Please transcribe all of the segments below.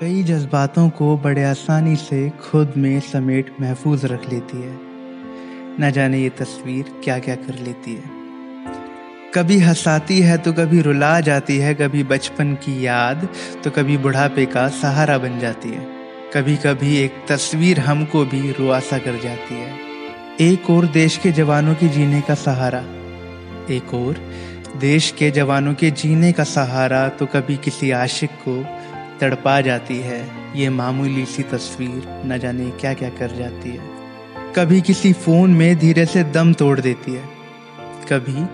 कई जज्बातों को बड़े आसानी से खुद में समेट महफूज रख लेती है। न जाने ये तस्वीर क्या क्या कर लेती है। कभी हंसाती है तो कभी रुला जाती है, कभी बचपन की याद तो कभी बुढ़ापे का सहारा बन जाती है। कभी कभी एक तस्वीर हमको भी रुआसा कर जाती है। एक और देश के जवानों के जीने का सहारा। एक और देश के जवानों के जीने का सहारा तो कभी किसी आशिक को तड़पा जाती है। ये मामूली सी तस्वीर न जाने क्या क्या कर जाती है। कभी किसी फ़ोन में धीरे से दम तोड़ देती है। कभी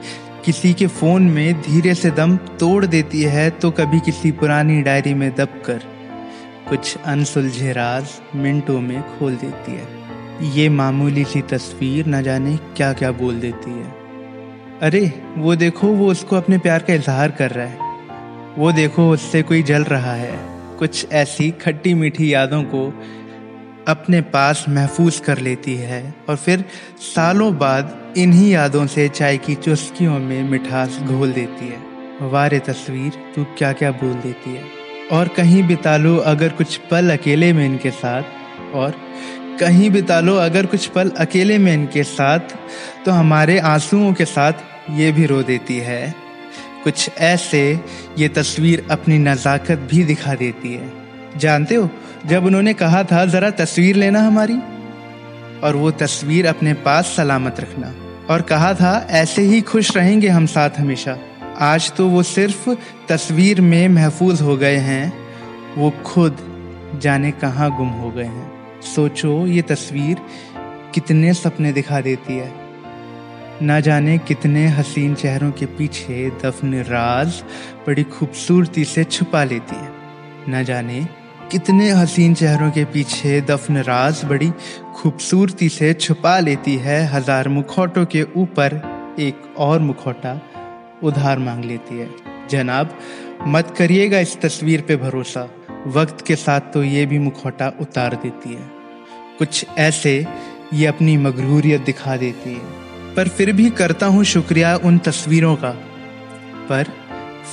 किसी के फ़ोन में धीरे से दम तोड़ देती है तो कभी किसी पुरानी डायरी में दब कर कुछ अनसुलझे राज मिनटों में खोल देती है। ये मामूली सी तस्वीर न जाने क्या क्या बोल देती है। अरे, वो देखो, वो उसको अपने प्यार का इजहार कर रहा है। वो देखो, उससे कोई जल रहा है। कुछ ऐसी खट्टी मीठी यादों को अपने पास महफूज कर लेती है और फिर सालों बाद इन्हीं यादों से चाय की चुस्कियों में मिठास घोल देती है। वारे तस्वीर, तू क्या क्या बोल देती है? और कहीं बिता लो अगर कुछ पल अकेले में इनके साथ, और कहीं बिता लो अगर कुछ पल अकेले में इनके साथ तो हमारे आंसुओं के साथ ये भी रो देती है। कुछ ऐसे ये तस्वीर अपनी नज़ाकत भी दिखा देती है। जानते हो, जब उन्होंने कहा था, ज़रा तस्वीर लेना हमारी? और वो तस्वीर अपने पास सलामत रखना। और कहा था, ऐसे ही खुश रहेंगे हम साथ हमेशा। आज तो वो सिर्फ़ तस्वीर में महफूज हो गए हैं। वो खुद जाने कहाँ गुम हो गए हैं। सोचो, ये तस्वीर कितने सपने दिखा देती है। न जाने कितने हसीन चेहरों के पीछे दफन राज बड़ी खूबसूरती से छुपा लेती है। न जाने कितने हसीन चेहरों के पीछे दफन राज बड़ी खूबसूरती से छुपा लेती है। हज़ार मुखौटों के ऊपर एक और मुखौटा उधार मांग लेती है। जनाब, मत करिएगा इस तस्वीर पे भरोसा। वक्त के साथ तो ये भी मुखौटा उतार देती है। कुछ ऐसे ये अपनी मगरूरियत दिखा देती है। पर फिर भी करता हूँ शुक्रिया उन तस्वीरों का। पर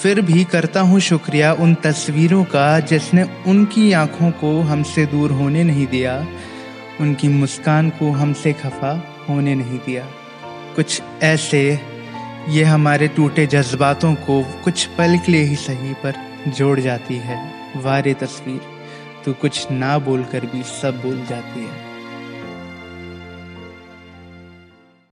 फिर भी करता हूँ शुक्रिया उन तस्वीरों का जिसने उनकी आँखों को हमसे दूर होने नहीं दिया, उनकी मुस्कान को हमसे खफा होने नहीं दिया। कुछ ऐसे ये हमारे टूटे जज्बातों को कुछ पल के लिए ही सही पर जोड़ जाती है। वारे तस्वीर तो कुछ ना बोलकर भी सब बोल जाती है।